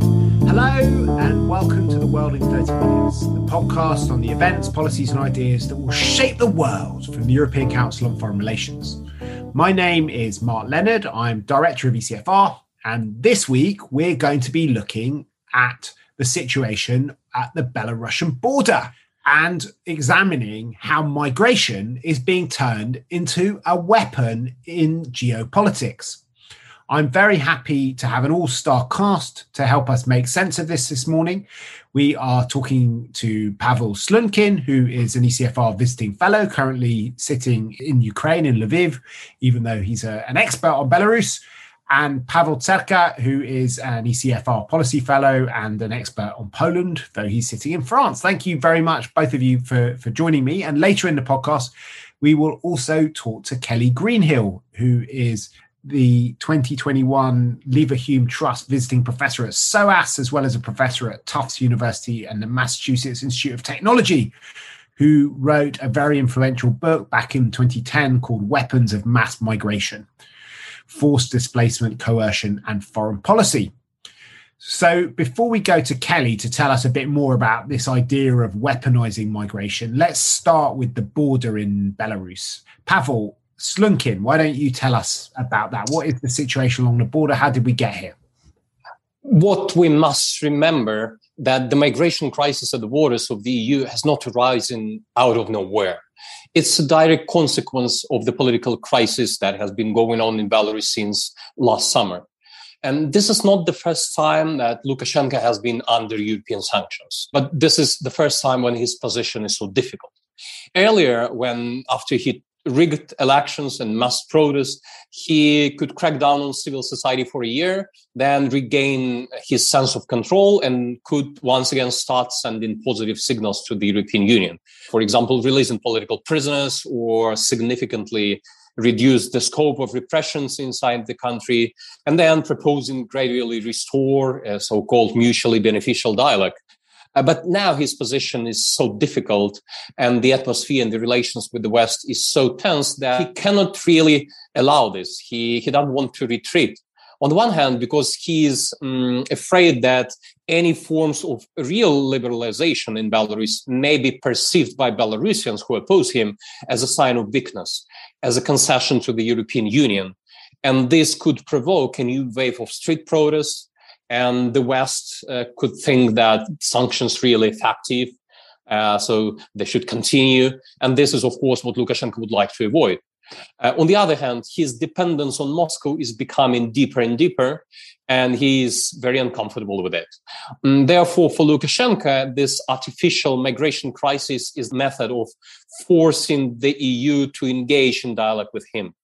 Hello, and welcome to The World in 30 Minutes, the podcast on the events, policies, and ideas that will shape the world from the European Council on Foreign Relations. My name is Mark Leonard. I'm Director of ECFR, and this week we're going to be looking at the situation at the Belarusian border and examining how migration is being turned into a weapon in geopolitics. I'm very happy to have an all star cast to help us make sense of this this morning. We are talking to Pavel Slunkin, who is an ECFR visiting fellow, currently sitting in Ukraine, in Lviv, even though he's a, an expert on Belarus, and Pavel Zerka, who is an ECFR policy fellow and an expert on Poland, though he's sitting in France. Thank you very much, both of you, for, for joining me. And later in the podcast, we will also talk to Kelly Greenhill, who is the 2021 Leverhulme Trust visiting professor at SOAS, as well as a professor at Tufts University and the Massachusetts Institute of Technology, who wrote a very influential book back in 2010 called Weapons of Mass Migration Forced Displacement, Coercion, and Foreign Policy. So, before we go to Kelly to tell us a bit more about this idea of weaponizing migration, let's start with the border in Belarus. Pavel, Slunkin, why don't you tell us about that? What is the situation along the border? How did we get here? What we must remember that the migration crisis at the borders of the EU has not arisen out of nowhere. It's a direct consequence of the political crisis that has been going on in Belarus since last summer. And this is not the first time that Lukashenko has been under European sanctions, but this is the first time when his position is so difficult. Earlier, when after he rigged elections and mass protests, he could crack down on civil society for a year, then regain his sense of control and could once again start sending positive signals to the European Union. For example, releasing political prisoners or significantly reduce the scope of repressions inside the country, and then proposing gradually restore a so-called mutually beneficial dialogue uh, but now his position is so difficult and the atmosphere and the relations with the West is so tense that he cannot really allow this. He, he doesn't want to retreat. On the one hand, because he is um, afraid that any forms of real liberalization in Belarus may be perceived by Belarusians who oppose him as a sign of weakness, as a concession to the European Union. And this could provoke a new wave of street protests, and the West uh, could think that sanctions really effective, uh, so they should continue. And this is, of course, what Lukashenko would like to avoid. Uh, on the other hand, his dependence on Moscow is becoming deeper and deeper, and he is very uncomfortable with it. And mm, therefore, for Lukashenko, this artificial migration crisis is a method of forcing the EU to engage in dialogue with him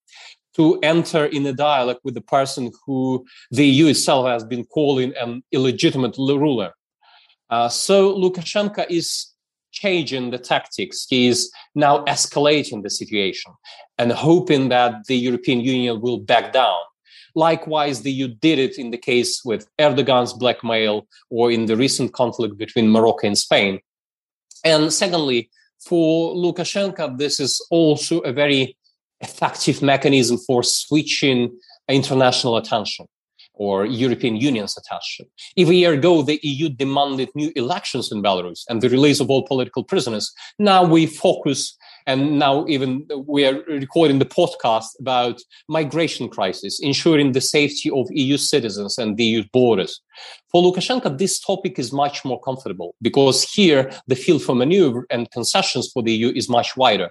to enter in a dialogue with the person who the EU itself has been calling an illegitimate ruler. Uh, so Lukashenko is changing the tactics. He is now escalating the situation and hoping that the European Union will back down. Likewise, the EU did it in the case with Erdogan's blackmail or in the recent conflict between Morocco and Spain. And secondly, for Lukashenko, this is also a very effective mechanism for switching international attention or European Union's attention. If a year ago the EU demanded new elections in Belarus and the release of all political prisoners, now we focus and now even we are recording the podcast about migration crisis, ensuring the safety of EU citizens and the EU borders. For Lukashenko, this topic is much more comfortable because here the field for maneuver and concessions for the EU is much wider.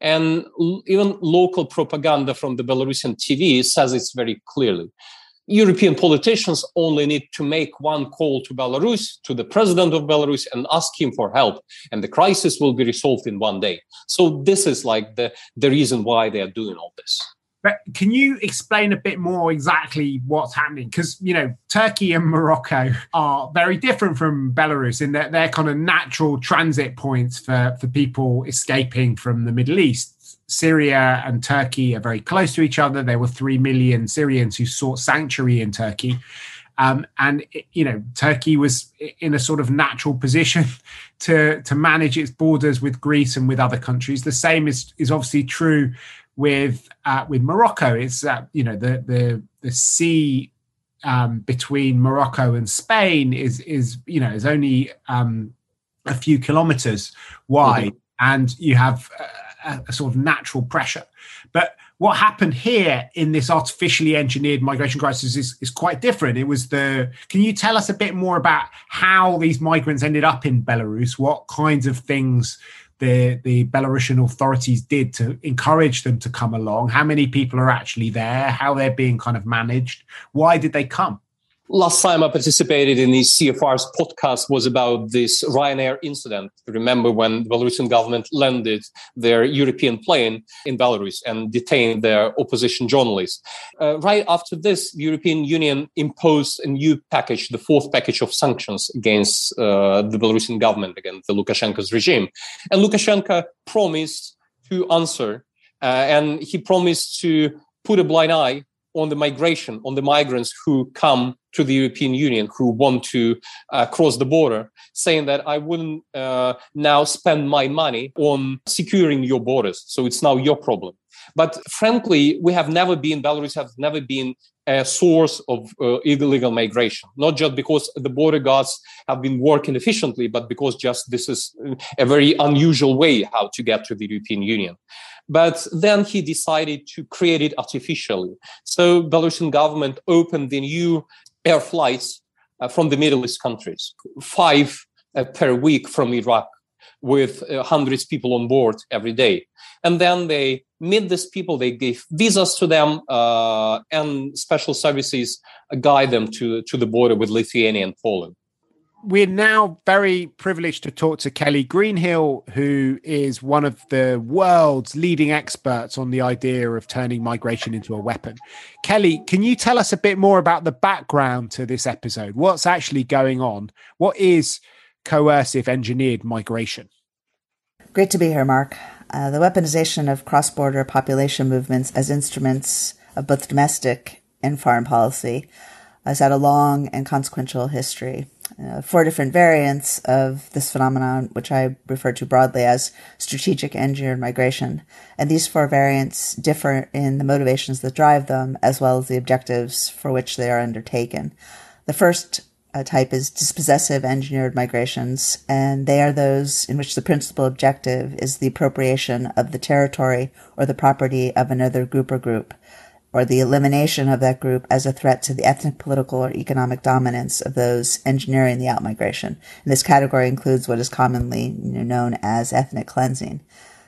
And even local propaganda from the Belarusian TV says it's very clearly. European politicians only need to make one call to Belarus, to the president of Belarus, and ask him for help, and the crisis will be resolved in one day. So this is like the, the reason why they are doing all this. But can you explain a bit more exactly what's happening? Because you know, Turkey and Morocco are very different from Belarus in that they're kind of natural transit points for for people escaping from the Middle East. Syria and Turkey are very close to each other. There were three million Syrians who sought sanctuary in Turkey. Um, and you know Turkey was in a sort of natural position to to manage its borders with Greece and with other countries. The same is is obviously true with uh, with Morocco. It's uh, you know the the the sea um, between Morocco and Spain is is you know is only um, a few kilometers wide, mm-hmm. and you have a, a, sort of natural pressure. But what happened here in this artificially engineered migration crisis is, is quite different. It was the. Can you tell us a bit more about how these migrants ended up in Belarus? What kinds of things the the Belarusian authorities did to encourage them to come along? How many people are actually there? How they're being kind of managed? Why did they come? Last time I participated in the CFR's podcast was about this Ryanair incident. Remember when the Belarusian government landed their European plane in Belarus and detained their opposition journalists. Uh, right after this, the European Union imposed a new package, the fourth package of sanctions against uh, the Belarusian government, against the Lukashenko's regime. And Lukashenko promised to answer, uh, and he promised to put a blind eye on the migration, on the migrants who come to the European Union, who want to uh, cross the border, saying that I wouldn't uh, now spend my money on securing your borders. So it's now your problem. But frankly, we have never been, Belarus has never been a source of uh, illegal migration, not just because the border guards have been working efficiently, but because just this is a very unusual way how to get to the European Union. But then he decided to create it artificially. So Belarusian government opened the new air flights uh, from the Middle East countries, five uh, per week from Iraq, with uh, hundreds of people on board every day. And then they meet these people, they give visas to them, uh, and special services guide them to, to the border with Lithuania and Poland we're now very privileged to talk to Kelly Greenhill, who is one of the world's leading experts on the idea of turning migration into a weapon. Kelly, can you tell us a bit more about the background to this episode? What's actually going on? What is coercive engineered migration? Great to be here, Mark. Uh, the weaponization of cross border population movements as instruments of both domestic and foreign policy has had a long and consequential history uh, four different variants of this phenomenon, which I refer to broadly as strategic engineered migration. And these four variants differ in the motivations that drive them, as well as the objectives for which they are undertaken. The first uh, type is dispossessive engineered migrations, and they are those in which the principal objective is the appropriation of the territory or the property of another group or group or the elimination of that group as a threat to the ethnic, political, or economic dominance of those engineering the outmigration. And this category includes what is commonly known as ethnic cleansing.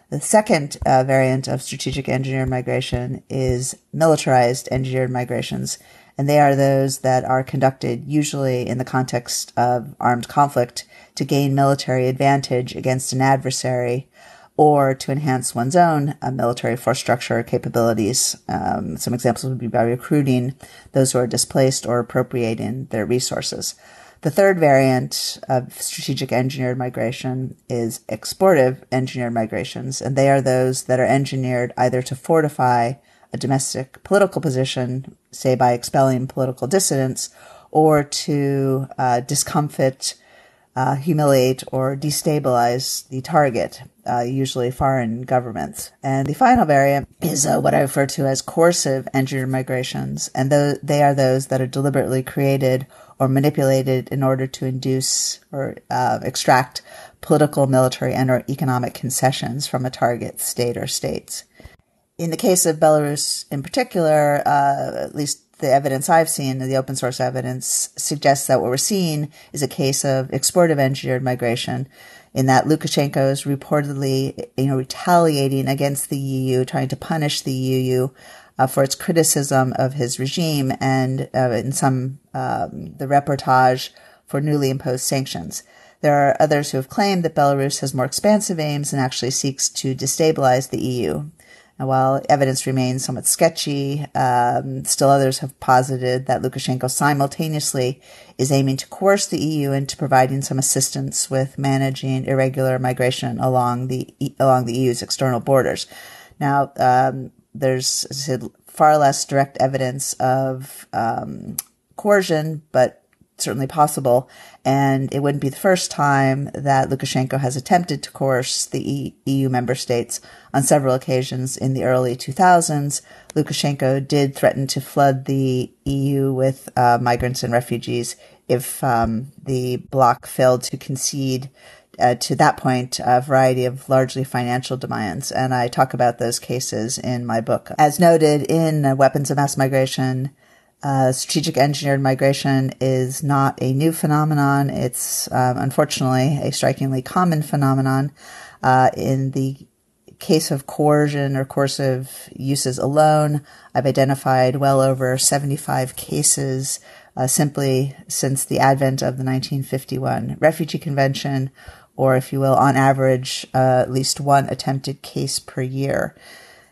The second uh, variant of strategic engineered migration is militarized engineered migrations, and they are those that are conducted usually in the context of armed conflict to gain military advantage against an adversary or to enhance one's own uh, military force structure capabilities. Um, some examples would be by recruiting those who are displaced or appropriating their resources. The third variant of strategic engineered migration is exportive engineered migrations, and they are those that are engineered either to fortify a domestic political position, say by expelling political dissidents, or to uh, discomfit uh, humiliate or destabilize the target, uh, usually foreign governments. And the final variant is uh, what I refer to as coercive engineered migrations, and th- they are those that are deliberately created or manipulated in order to induce or uh, extract political, military, and or economic concessions from a target state or states. In the case of Belarus in particular, uh, at least the evidence I've seen, the open source evidence, suggests that what we're seeing is a case of exportive engineered migration, in that Lukashenko is reportedly, you know, retaliating against the EU, trying to punish the EU uh, for its criticism of his regime, and uh, in some um, the reportage for newly imposed sanctions. There are others who have claimed that Belarus has more expansive aims and actually seeks to destabilize the EU. And while evidence remains somewhat sketchy, um, still others have posited that Lukashenko simultaneously is aiming to coerce the EU into providing some assistance with managing irregular migration along the along the EU's external borders. Now, um, there's far less direct evidence of um, coercion, but certainly possible. And it wouldn't be the first time that Lukashenko has attempted to coerce the EU member states on several occasions in the early 2000s. Lukashenko did threaten to flood the EU with uh, migrants and refugees if um, the bloc failed to concede uh, to that point a variety of largely financial demands. And I talk about those cases in my book. As noted in uh, Weapons of Mass Migration, uh, strategic engineered migration is not a new phenomenon. It's um, unfortunately a strikingly common phenomenon. Uh, in the case of coercion or coercive uses alone, I've identified well over 75 cases uh, simply since the advent of the 1951 Refugee Convention, or if you will, on average, uh, at least one attempted case per year.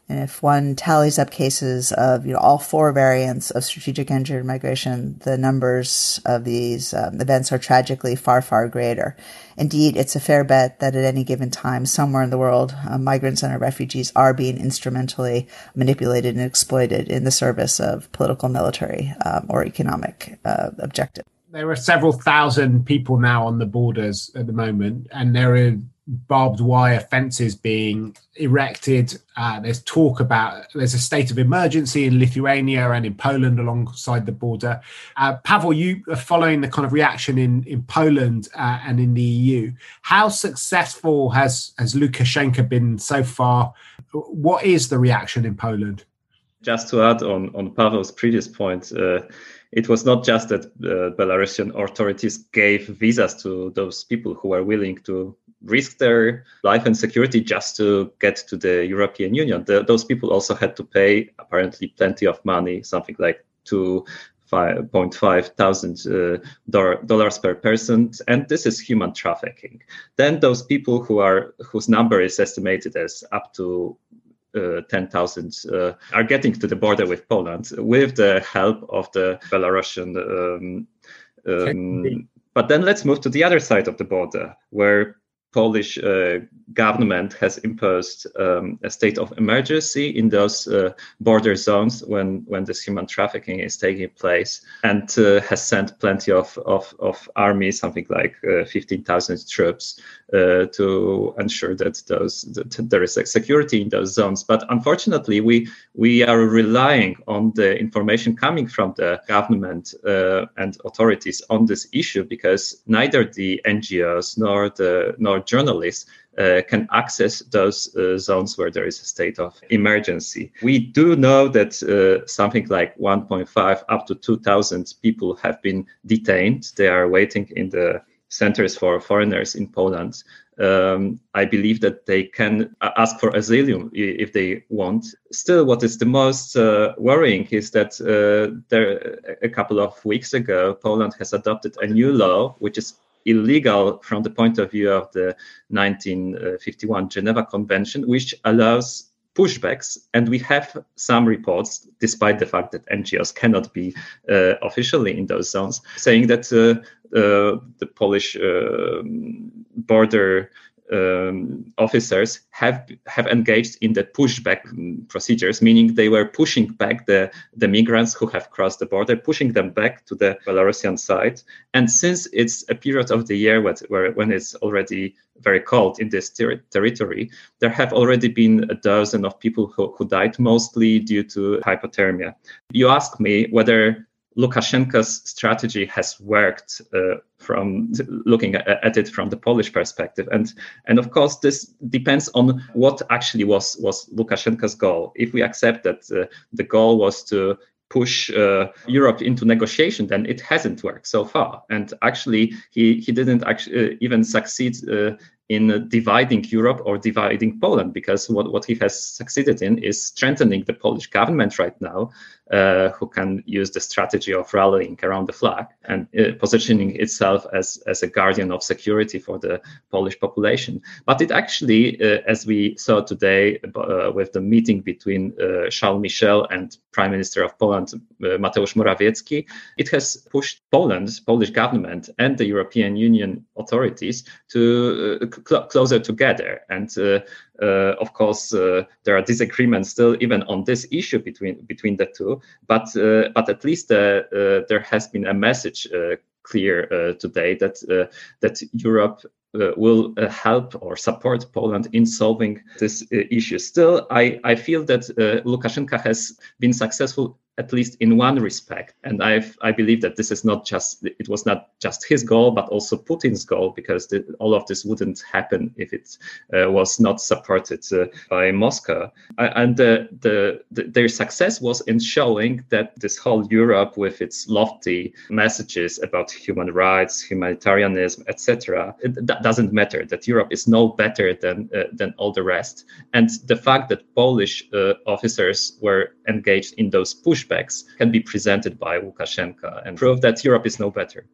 And if one tallies up cases of you know all four variants of strategic engineered migration, the numbers of these um, events are tragically far far greater. Indeed, it's a fair bet that at any given time, somewhere in the world, uh, migrants and refugees are being instrumentally manipulated and exploited in the service of political, military, um, or economic uh, objective. There are several thousand people now on the borders at the moment, and there are barbed wire fences being erected. Uh, there's talk about there's a state of emergency in Lithuania and in Poland alongside the border. Uh, Pavel, you are following the kind of reaction in in Poland uh, and in the EU. How successful has has Lukashenko been so far? What is the reaction in Poland? Just to add on on Pavel's previous point uh, it was not just that uh, Belarusian authorities gave visas to those people who were willing to risk their life and security just to get to the European Union. The, those people also had to pay apparently plenty of money, something like two. 5.5 thousand uh, dollars per person, and this is human trafficking. Then those people who are whose number is estimated as up to uh, 10,000 uh, are getting to the border with Poland with the help of the Belarusian. Um, um, but then let's move to the other side of the border, where Polish uh, government has imposed um, a state of emergency in those uh, border zones when, when this human trafficking is taking place and uh, has sent plenty of, of, of army, something like uh, 15,000 troops uh, to ensure that those that there is security in those zones. But unfortunately, we, we are relying on the information coming from the government uh, and authorities on this issue because neither the NGOs nor the nor journalists uh, can access those uh, zones where there is a state of emergency. We do know that uh, something like 1.5 up to 2,000 people have been detained. They are waiting in the centers for foreigners in Poland. Um, I believe that they can ask for asylum if they want. Still, what is the most uh, worrying is that uh, there, a couple of weeks ago, Poland has adopted a new law which is illegal from the point of view of the 1951 Geneva Convention, which allows pushbacks. And we have some reports, despite the fact that NGOs cannot be uh, officially in those zones, saying that uh, uh, the Polish um, border um, officers have have engaged in the pushback procedures, meaning they were pushing back the, the migrants who have crossed the border, pushing them back to the Belarusian side. And since it's a period of the year where, when it's already very cold in this ter- territory, there have already been a dozen of people who, who died, mostly due to hypothermia. You ask me whether Lukashenko's strategy has worked uh, from looking at it from the Polish perspective, and and of course this depends on what actually was was Lukashenko's goal. If we accept that uh, the goal was to push uh, Europe into negotiation, then it hasn't worked so far. And actually, he he didn't actually uh, even succeed uh, in dividing Europe or dividing Poland, because what, what he has succeeded in is strengthening the Polish government right now, uh, who can use the strategy of rallying around the flag and uh, positioning itself as, as a guardian of security for the Polish population. But it actually, uh, as we saw today uh, with the meeting between uh, Charles Michel and Prime Minister of Poland, Mateusz Morawiecki, it has pushed Poland, Polish government, and the European Union authorities to cl- closer together. And of course, uh, there are disagreements still even on this issue between between the two. But uh, but at least there has been a message clear uh, today that uh, that Europe uh, will uh, help or support Poland in solving this uh, issue. Still, I, I feel that Lukashenko has been successful at least in one respect. And I I believe that this is not just it was not just his goal, but also Putin's goal, because the, all of this wouldn't happen if it uh, was not supported uh, by Moscow. and the, the, the, their success was in showing that this whole Europe, with its lofty messages about human rights, humanitarianism, etc., that doesn't matter. That Europe is no better than uh, than all the rest. And the fact that Polish uh, officers were engaged in those push pushbacks can be presented by Lukashenko and prove that Europe is no better.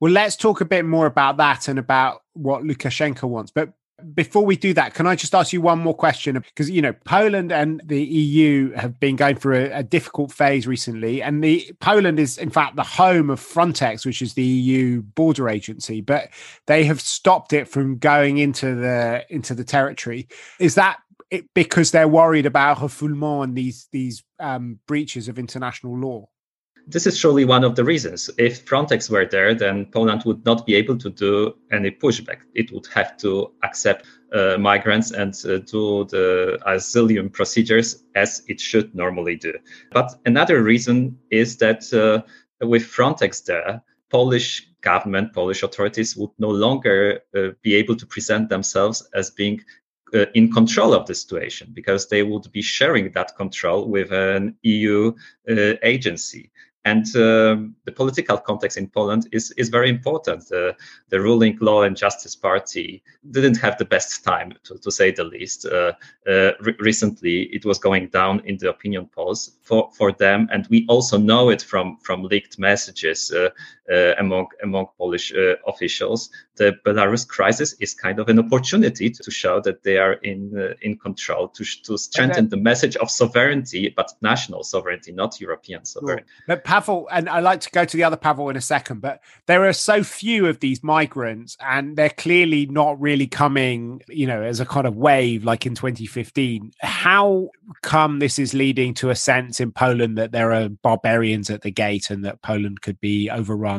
Well, let's talk a bit more about that and about what Lukashenko wants. But before we do that, can I just ask you one more question? Because, you know, Poland and the EU have been going through a, a, difficult phase recently. And the Poland is, in fact, the home of Frontex, which is the EU border agency, but they have stopped it from going into the into the territory. Is that it, because they're worried about refoulement and these these um, breaches of international law? This is surely one of the reasons. If Frontex were there, then Poland would not be able to do any pushback. It would have to accept uh, migrants and uh, do the asylum procedures as it should normally do. But another reason is that uh, with Frontex there, Polish government, Polish authorities would no longer uh, be able to present themselves as being uh, in control of the situation because they would be sharing that control with an EU uh, agency. And um, the political context in Poland is, is very important. Uh, the ruling Law and Justice Party didn't have the best time, to, to say the least. Uh, uh, re- recently, it was going down in the opinion polls for, for them. And we also know it from, from leaked messages uh, among, among Polish uh, officials. The Belarus crisis is kind of an opportunity to show that they are in, in control, to, to strengthen okay. the message of sovereignty, but national sovereignty, not European sovereignty. Cool. But Pavel, and I'd like to go to the other Pavel in a second, but there are so few of these migrants, and they're clearly not really coming, you know, as a kind of wave like in 2015. How come this is leading to a sense in Poland that there are barbarians at the gate and that Poland could be overrun?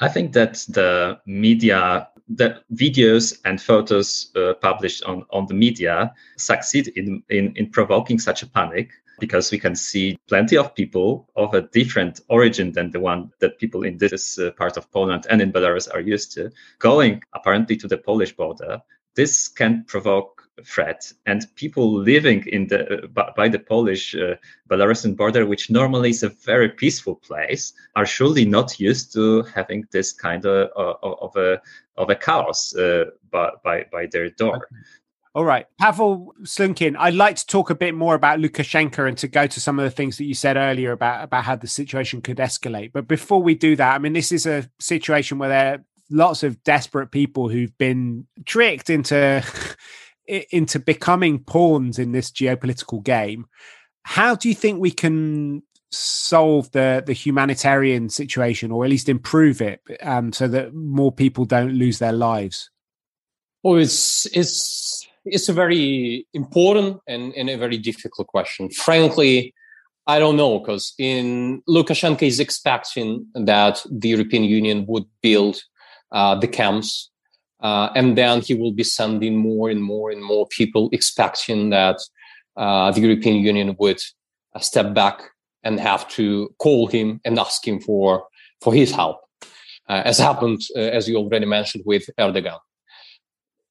I think that the media, the videos and photos uh, published on, on the media succeed in, in, in provoking such a panic because we can see plenty of people of a different origin than the one that people in this uh, part of Poland and in Belarus are used to, going apparently to the Polish border. This can provoke threat and people living in the by the polish uh, belarusian border which normally is a very peaceful place are surely not used to having this kind of, of, a of a chaos uh, by, by by their door all right. Pavel Slunkin, I'd like to talk a bit more about Lukashenko and to go to some of the things that you said earlier about, about how the situation could escalate. But before we do that, I mean, this is a situation where there are lots of desperate people who've been tricked into into becoming pawns in this geopolitical game. How do you think we can solve the the humanitarian situation or at least improve it um, so that more people don't lose their lives? Well, it's it's it's a very important and, and a very difficult question. Frankly, I don't know because in Lukashenko is expecting that the European Union would build uh, the camps, uh, and then he will be sending more and more and more people, expecting that uh, the European Union would uh, step back and have to call him and ask him for for his help, uh, as happened uh, as you already mentioned with Erdogan.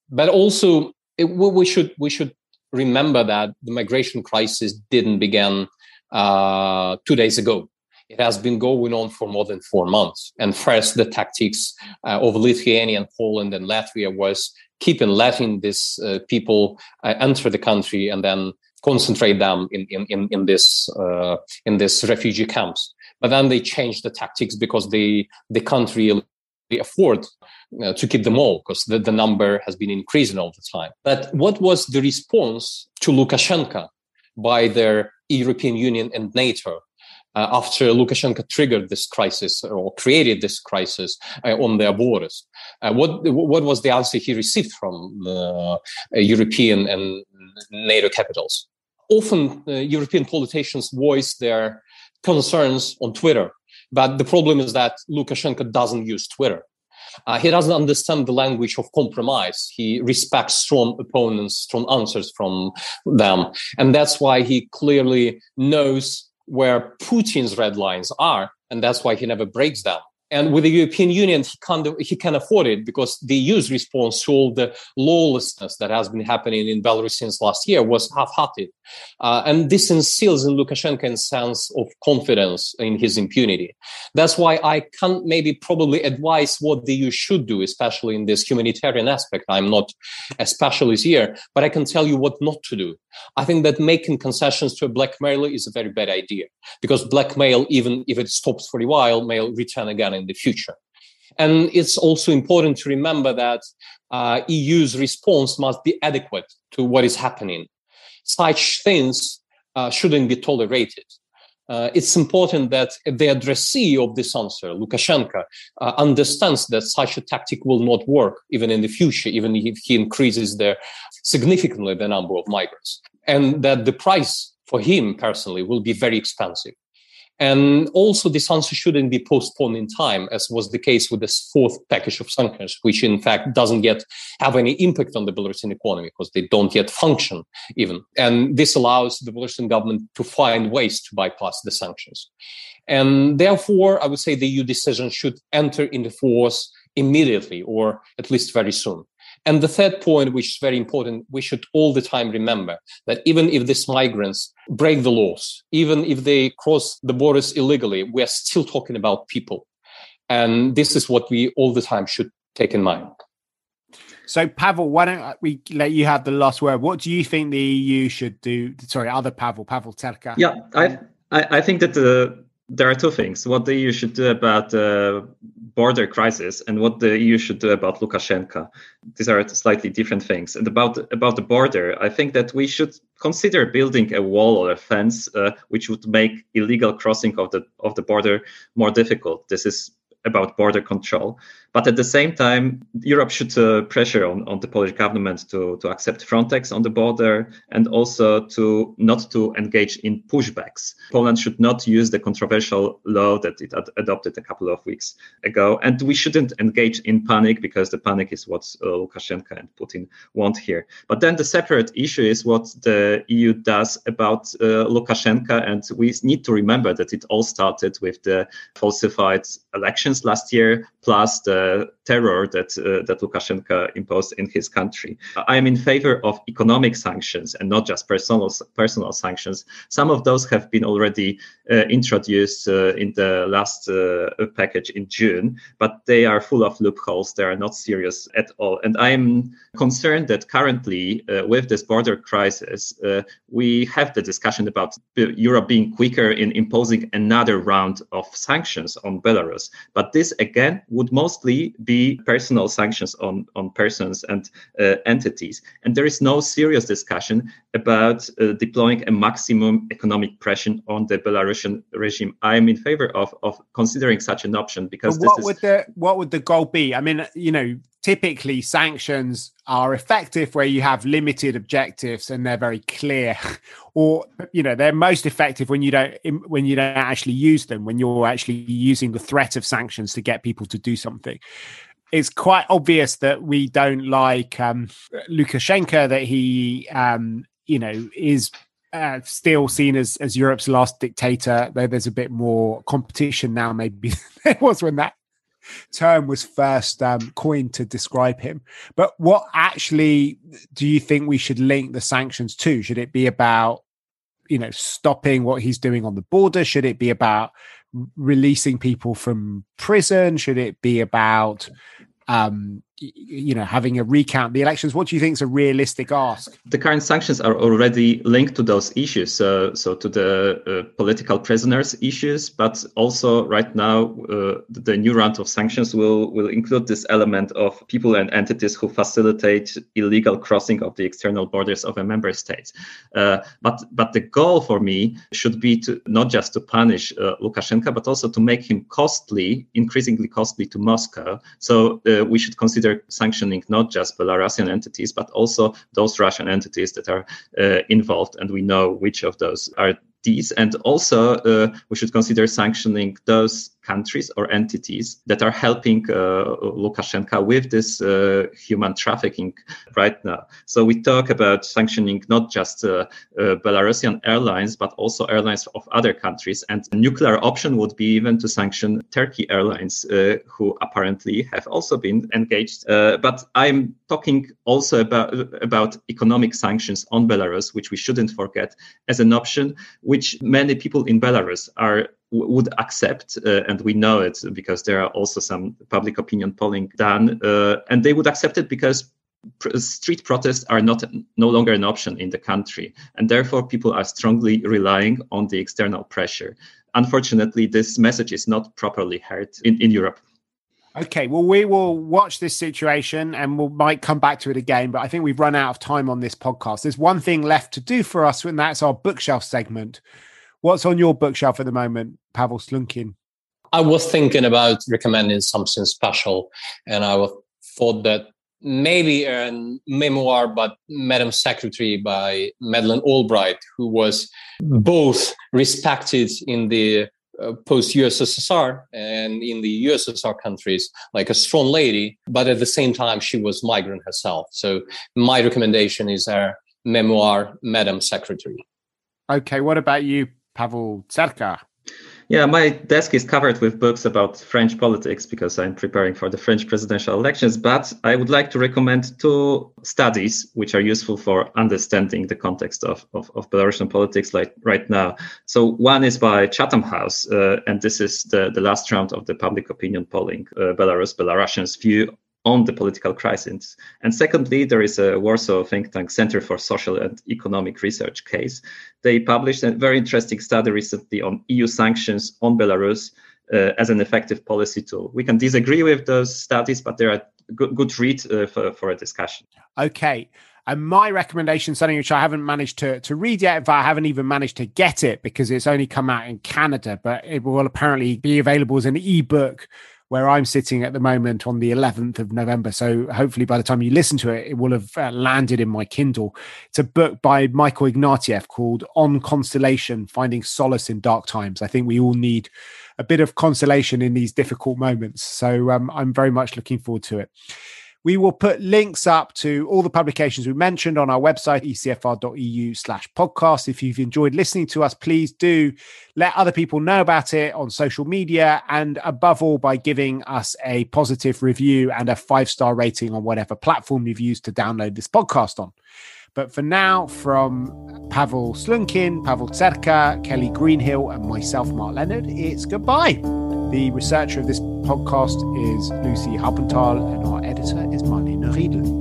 But also it, we should we should remember that the migration crisis didn't begin uh, two days ago. It has been going on for more than four months. And first, the tactics uh, of Lithuania, and Poland, and Latvia was keeping letting these uh, people uh, enter the country and then concentrate them in in in, in this uh, in this refugee camps. But then they changed the tactics because the the country afford uh, to keep them all because the, the number has been increasing all the time. But what was the response to Lukashenko by their European Union and NATO uh, after Lukashenko triggered this crisis or created this crisis uh, on their borders. Uh, what what was the answer he received from uh, European and NATO capitals? Often, uh, European politicians voice their concerns on Twitter But the problem is that Lukashenko doesn't use Twitter. Uh, he doesn't understand the language of compromise. He respects strong opponents, strong answers from them. And that's why he clearly knows where Putin's red lines are. And that's why he never breaks them. And with the European Union, he can he can afford it because the EU's response to all the lawlessness that has been happening in Belarus since last year was half-hearted. Uh, and this instills in Lukashenko a sense of confidence in his impunity. That's why I can't maybe probably advise what the EU should do, especially in this humanitarian aspect. I'm not a specialist here, but I can tell you what not to do. I think that making concessions to a blackmailer is a very bad idea because blackmail, even if it stops for a while, may return again in the future. And it's also important to remember that uh, EU's response must be adequate to what is happening. Such things uh, shouldn't be tolerated. Uh, it's important that the addressee of this answer, Lukashenko, uh, understands that such a tactic will not work even in the future, even if he increases the, significantly the number of migrants, and that the price for him personally will be very expensive. And also, this answer shouldn't be postponed in time, as was the case with this fourth package of sanctions, which in fact doesn't yet have any impact on the Belarusian economy because they don't yet function even. And this allows the Belarusian government to find ways to bypass the sanctions. And therefore, I would say the EU decision should enter into force immediately or at least very soon. And the third point, which is very important, we should all the time remember that even if these migrants break the laws, even if they cross the borders illegally, we are still talking about people. And this is what we all the time should take in mind. So, Pavel, why don't we let you have the last word? What do you think the EU should do? Sorry, other Pavel, Pavel Zerka. Yeah, I, I, I think that the there are two things what the EU should do about the border crisis and what the EU should do about Lukashenko. These are slightly different things. And about about the border, I think that we should consider building a wall or a fence uh, which would make illegal crossing of the of the border more difficult. This is about border control. But at the same time, Europe should uh, pressure on, on the Polish government to, to accept Frontex on the border and also to not to engage in pushbacks. Poland should not use the controversial law that it ad- adopted a couple of weeks ago. And we shouldn't engage in panic because the panic is what uh, Lukashenko and Putin want here. But then the separate issue is what the EU does about uh, Lukashenko. And we need to remember that it all started with the falsified last year, plus the terror that uh, that Lukashenko imposed in his country. I am in favor of economic sanctions and not just personal personal sanctions. Some of those have been already uh, introduced uh, in the last uh, package in June, but they are full of loopholes. They are not serious at all. And I am concerned that currently, uh, with this border crisis, uh, we have the discussion about Europe being quicker in imposing another round of sanctions on Belarus. But this again would mostly be personal sanctions on, on persons and uh, entities. And there is no serious discussion about uh, deploying a maximum economic pressure on the Belarusian regime. I am in favor of, of considering such an option because what is... would the what would the goal be? I mean, you know, typically sanctions are effective where you have limited objectives and they're very clear or you know they're most effective when you don't when you don't actually use them when you're actually using the threat of sanctions to get people to do something it's quite obvious that we don't like um, lukashenko that he um, you know is uh, still seen as as Europe's last dictator, though there's a bit more competition now, maybe there was when that term was first um, coined to describe him. But what actually do you think we should link the sanctions to? Should it be about, you know, stopping what he's doing on the border? Should it be about releasing people from prison? Should it be about um, you know, having a recount the elections. What do you think is a realistic ask? The current sanctions are already linked to those issues, so so to the uh, political prisoners issues, but also right now uh, the new round of sanctions will will include this element of people and entities who facilitate illegal crossing of the external borders of a member state. Uh, but but the goal for me should be to not just to punish uh, Lukashenko, but also to make him costly, increasingly costly to Moscow. So uh, we should consider sanctioning not just Belarusian entities, but also those Russian entities that are uh, involved. And we know which of those are these. And also, uh, we should consider sanctioning those countries or entities that are helping uh, Lukashenko with this uh, human trafficking right now. So we talk about sanctioning not just uh, uh, Belarusian airlines, but also airlines of other countries. And a nuclear option would be even to sanction Turkey Airlines, uh, who apparently have also been engaged. Uh, but I'm talking also about, about economic sanctions on Belarus, which we shouldn't forget as an option, which many people in Belarus are would accept, uh, and we know it because there are also some public opinion polling done, uh, and they would accept it because pr- street protests are not no longer an option in the country, and therefore people are strongly relying on the external pressure. Unfortunately, this message is not properly heard in, in Europe. Okay, well, we will watch this situation and we might come back to it again. But I think we've run out of time on this podcast. There's one thing left to do for us, and that's our bookshelf segment. What's on your bookshelf at the moment, Pavel Slunkin? I was thinking about recommending something special, and I thought that maybe a memoir but Madam Secretary by Madeleine Albright, who was both respected in the uh, post USSR and in the USSR countries, like a strong lady, but at the same time, she was migrant herself. So my recommendation is her memoir, Madam Secretary. Okay, what about you, Pavel Zerka. Yeah, my desk is covered with books about French politics because I'm preparing for the French presidential elections. But I would like to recommend two studies which are useful for understanding the context of, of, of Belarusian politics like right now. So one is by Chatham House, uh, and this is the, the last round of the public opinion polling, uh, Belarus, Belarusians' view on the political crisis. And secondly, there is a Warsaw think tank Center for Social and Economic Research CASE. They published a very interesting study recently on EU sanctions on Belarus uh, as an effective policy tool. We can disagree with those studies, but they're a good, good read uh, for, for a discussion. Okay. And my recommendation, something which I haven't managed to, to read yet, but I haven't even managed to get it because it's only come out in Canada, but it will apparently be available as an ebook where I'm sitting at the moment on the 11th of November. So hopefully by the time you listen to it, it will have uh, landed in my Kindle. It's a book by Michael Ignatieff called On Consolation Finding Solace in Dark Times. I think we all need a bit of consolation in these difficult moments. So um, I'm very much looking forward to it. We will put links up to all the publications we mentioned on our website, ecfr.eu slash podcast. If you've enjoyed listening to us, please do let other people know about it on social media and above all by giving us a positive review and a five star rating on whatever platform you've used to download this podcast on. But for now, from Pavel Slunkin, Pavel Zerka, Kelly Greenhill, and myself, Mark Leonard, it's goodbye. The researcher of this podcast is Lucy Harpenthal, and our editor is Marlene Riedel.